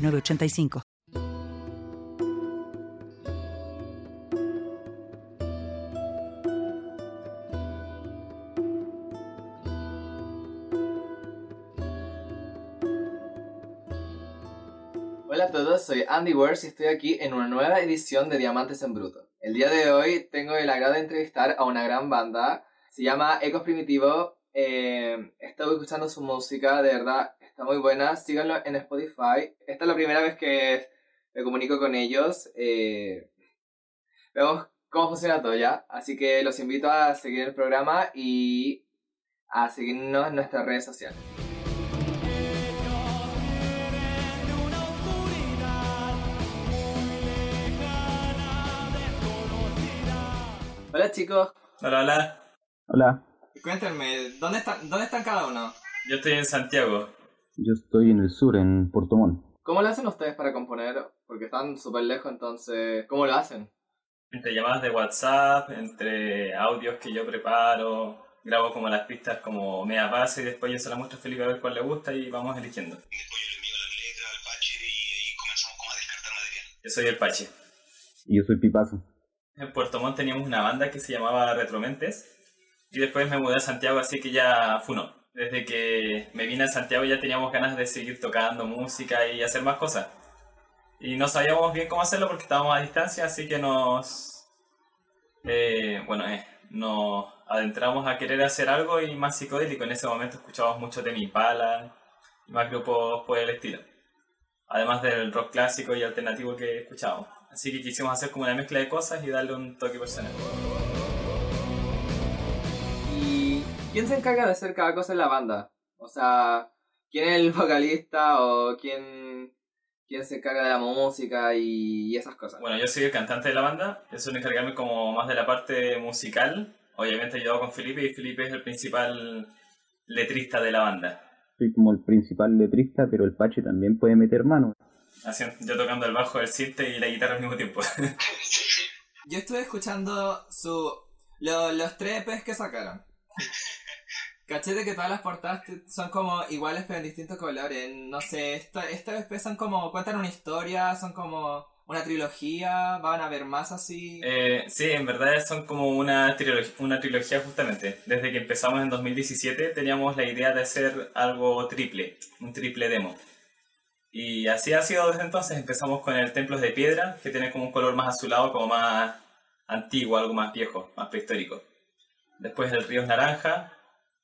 985. Hola a todos, soy Andy Wars y estoy aquí en una nueva edición de Diamantes en Bruto. El día de hoy tengo el agrado de entrevistar a una gran banda, se llama Ecos Primitivo. Eh, estoy escuchando su música, de verdad, Está muy buena. Síganlo en Spotify. Esta es la primera vez que me comunico con ellos. Eh, vemos cómo funciona todo ya. Así que los invito a seguir el programa y a seguirnos en nuestras redes sociales. Hola chicos. Hola, hola. Hola. Cuéntenme, ¿dónde están, ¿dónde están cada uno? Yo estoy en Santiago. Yo estoy en el sur, en Puerto Montt. ¿Cómo lo hacen ustedes para componer? Porque están súper lejos, entonces, ¿cómo lo hacen? Entre llamadas de WhatsApp, entre audios que yo preparo, grabo como las pistas como media base y después yo se las muestro a Felipe a ver cuál le gusta y vamos eligiendo. Después yo le envío la letra al Pache y ahí comenzamos como a descartar material. Yo soy el Pache. Y yo soy Pipazo. En Puerto Montt teníamos una banda que se llamaba Retromentes y después me mudé a Santiago así que ya funó desde que me vine a Santiago ya teníamos ganas de seguir tocando música y hacer más cosas. Y no sabíamos bien cómo hacerlo porque estábamos a distancia, así que nos... Eh, bueno, eh, nos adentramos a querer hacer algo y más psicodélico. En ese momento escuchábamos mucho de Mi Pala y más grupos por el estilo. Además del rock clásico y alternativo que escuchábamos. Así que quisimos hacer como una mezcla de cosas y darle un toque personal. ¿Quién se encarga de hacer cada cosa en la banda? O sea, ¿quién es el vocalista o quién, quién se encarga de la música y, esas cosas? Bueno, yo soy el cantante de la banda, yo suelo encargarme como más de la parte musical. Obviamente yo con Felipe y Felipe es el principal letrista de la banda. Soy como el principal letrista, pero el Pache también puede meter mano. Así, yo tocando el bajo, el synth y la guitarra al mismo tiempo. yo estuve escuchando su los tres EPs que sacaron. Cachete que todas las portadas son como iguales pero en distintos colores. No sé, esta, esta vez son como, cuentan una historia, son como una trilogía, van a haber más así. Eh, sí, en verdad son como una trilogía, una trilogía justamente. Desde que empezamos en 2017 teníamos la idea de hacer algo triple, un triple demo. Y así ha sido desde entonces. Empezamos con el Templos de Piedra, que tiene como un color más azulado, como más antiguo, algo más viejo, más prehistórico. Después el Río Naranja,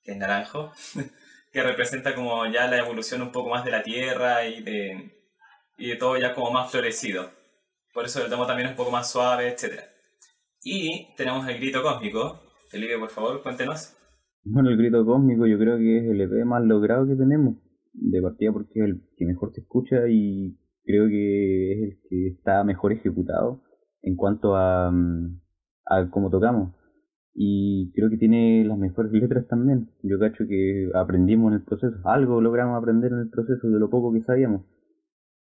que es naranjo, que representa como ya la evolución un poco más de la tierra y de, y de todo ya como más florecido. Por eso el tomo también es un poco más suave, etc. Y tenemos el grito cósmico. Felipe, por favor, cuéntenos. Bueno, el grito cósmico yo creo que es el EP más logrado que tenemos. De partida porque es el que mejor se escucha y creo que es el que está mejor ejecutado en cuanto a, mm, a cómo tocamos y creo que tiene las mejores letras también. Yo cacho que aprendimos en el proceso, algo logramos aprender en el proceso de lo poco que sabíamos.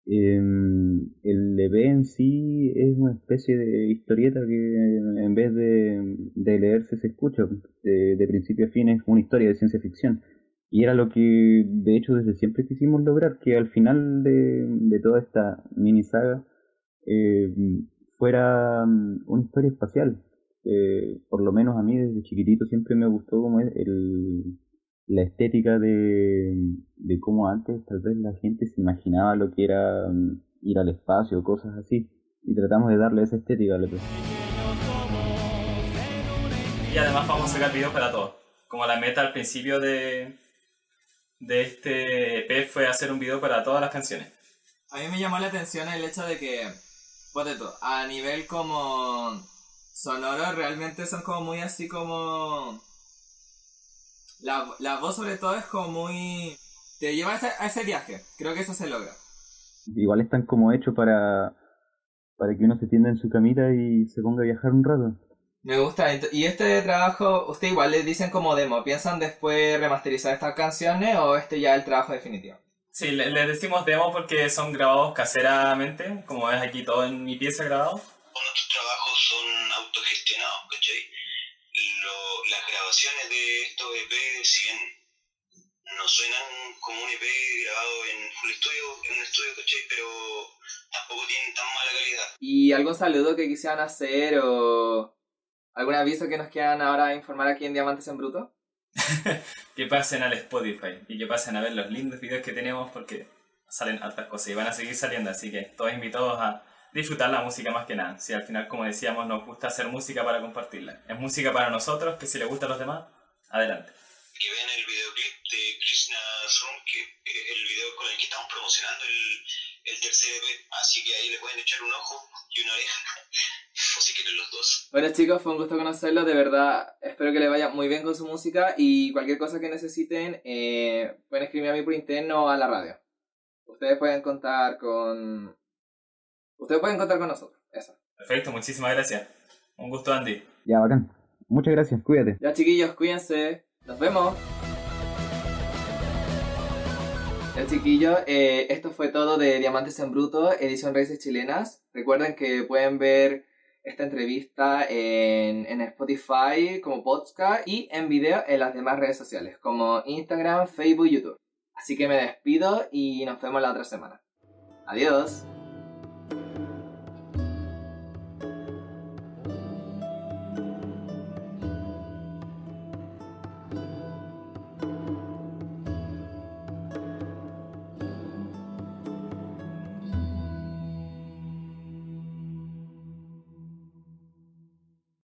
Em, el EP en sí es una especie de historieta que en vez de, de leerse se escucha, de, principio a fin es una historia de ciencia ficción. Y era lo que de hecho desde siempre quisimos lograr, que al final de, de toda esta mini saga eh, fuera mm, una historia espacial, eh, por lo menos a mí desde chiquitito siempre me gustó como el, la estética de, de cómo antes tal vez la gente se imaginaba lo que era mm, ir al espacio, cosas así. Y tratamos de darle esa estética a la Y además vamos a sacar videos para todos. Como la meta al principio de, de este EP fue hacer un video para todas las canciones. A mí me llamó la atención el hecho de que, pues a nivel como sonoros realmente son como muy así como... La, la voz sobre todo es como muy... Te lleva a ese, viaje, creo que eso se logra. igual están como hechos para, para que uno se tienda en su camita y se ponga a viajar un rato. Me gusta. ¿Y este trabajo, usted igual le dicen como demo? ¿Piensan después remasterizar estas canciones o este ya es el trabajo definitivo? Sí, le- les decimos demo porque son grabados caseramente, como ves aquí todo en mi pieza grabado. Todos son autogestionados, ¿cachai? Lo- las grabaciones de estos EP, si bien no suenan como un EP grabado en full estudio, en un estudio, ¿cachai? Pero tampoco tienen tan mala calidad. ¿Y algún saludo que quisieran hacer o algún aviso que nos quieran ahora informar aquí en Diamantes en Bruto? Que pasen al Spotify y que pasen a ver los lindos videos que tenemos porque salen hartas cosas y van a seguir saliendo, así que todos invitados a disfrutar la música más que nada. Si al final, como decíamos, nos gusta hacer música para compartirla. Es música para nosotros, que si le gusta a los demás, adelante. Que vean el videoclip de Krishna's Room, que es el video con el que estamos promocionando el, el tercer EP. Así que ahí le pueden echar un ojo y una oreja. o si quieren los dos. Bueno chicos, fue un gusto conocerlos, de verdad espero que les vaya muy bien con su música y cualquier cosa que necesiten eh, pueden escribirme a mí por interno o a la radio. Ustedes pueden contar con... Ustedes pueden contar con nosotros, eso. Perfecto, muchísimas gracias. Un gusto, Andy. Ya, bacán. Muchas gracias, cuídate. Ya chiquillos, cuídense. Nos vemos. Ya chiquillos, eh, esto fue todo de Diamantes en Bruto, edición Raíces Chilenas. Recuerden que pueden ver esta entrevista en, en Spotify como podcast y en video en las demás redes sociales como Instagram, Facebook, YouTube. Así que me despido y nos vemos la otra semana. Adiós.